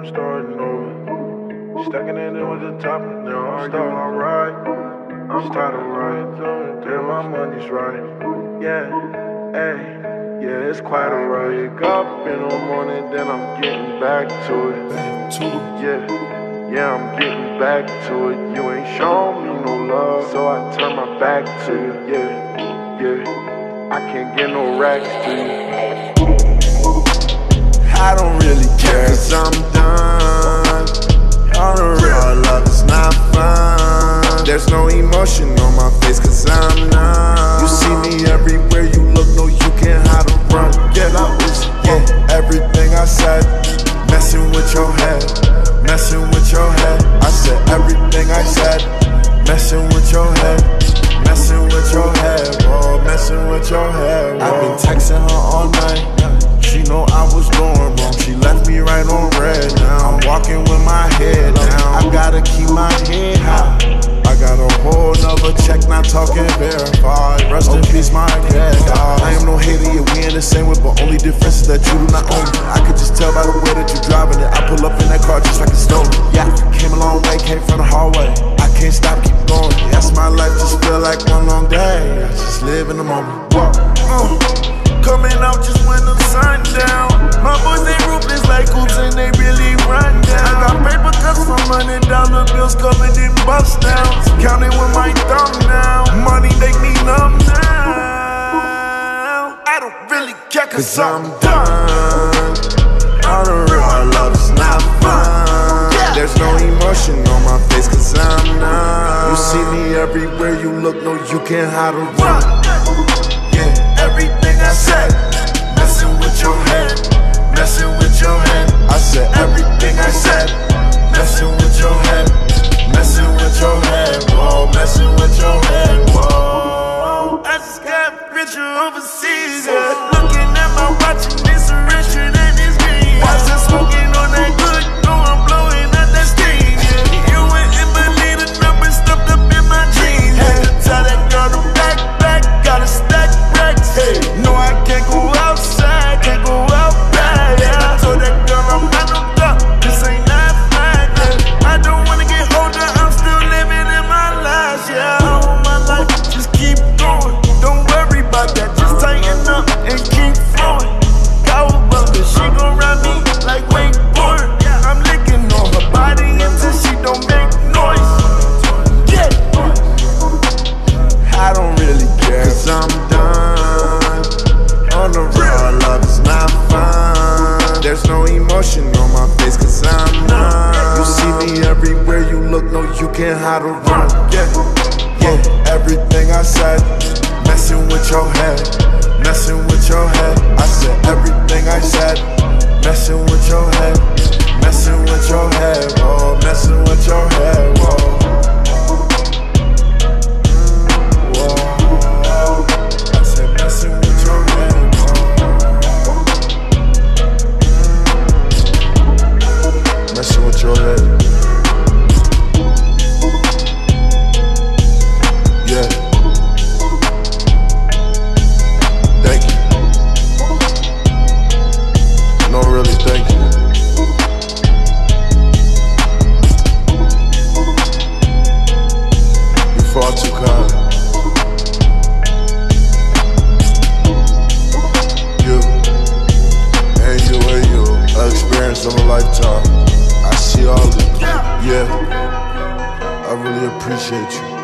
I'm starting over. Stacking it in with the top, now I'm starting alright. I'm starting right, damn, my money's right. Yeah, hey, yeah, it's quite alright. Wake up in the morning, then I'm getting back to it. Yeah, yeah, I'm getting back to it. You ain't shown me no love, so I turn my back to you. Yeah, yeah, I can't get no racks to you. I don't really care, cause I'm I said, messing with your head, messing with your head, oh, messing with your head. I've been texting her all night. She know I was going wrong. She left me right on red now. I'm walking with my head down. I gotta keep my head high. I got a whole nother check, not talking just live in the moment. Uh. Coming out just when the sun down. My boys, they ruthless like hoops and they really run down. I got paper cuts from hundred dollar bills covered in bust downs. Counting with my thumb now. Money make me numb now. I don't really care cause, i I'm done. All the real love is not fun. There's no emotion on my everywhere you look, no, you can't hide or run. Yeah, everything I said, There's no emotion on my face, cause I'm numb. You see me everywhere you look, no, you can't hide or run. Yeah, yeah, everything I said, messing with your head, messing with your head. I said everything I said, messing with your head, messing with your head, whoa, messing with your head, whoa. I really appreciate you.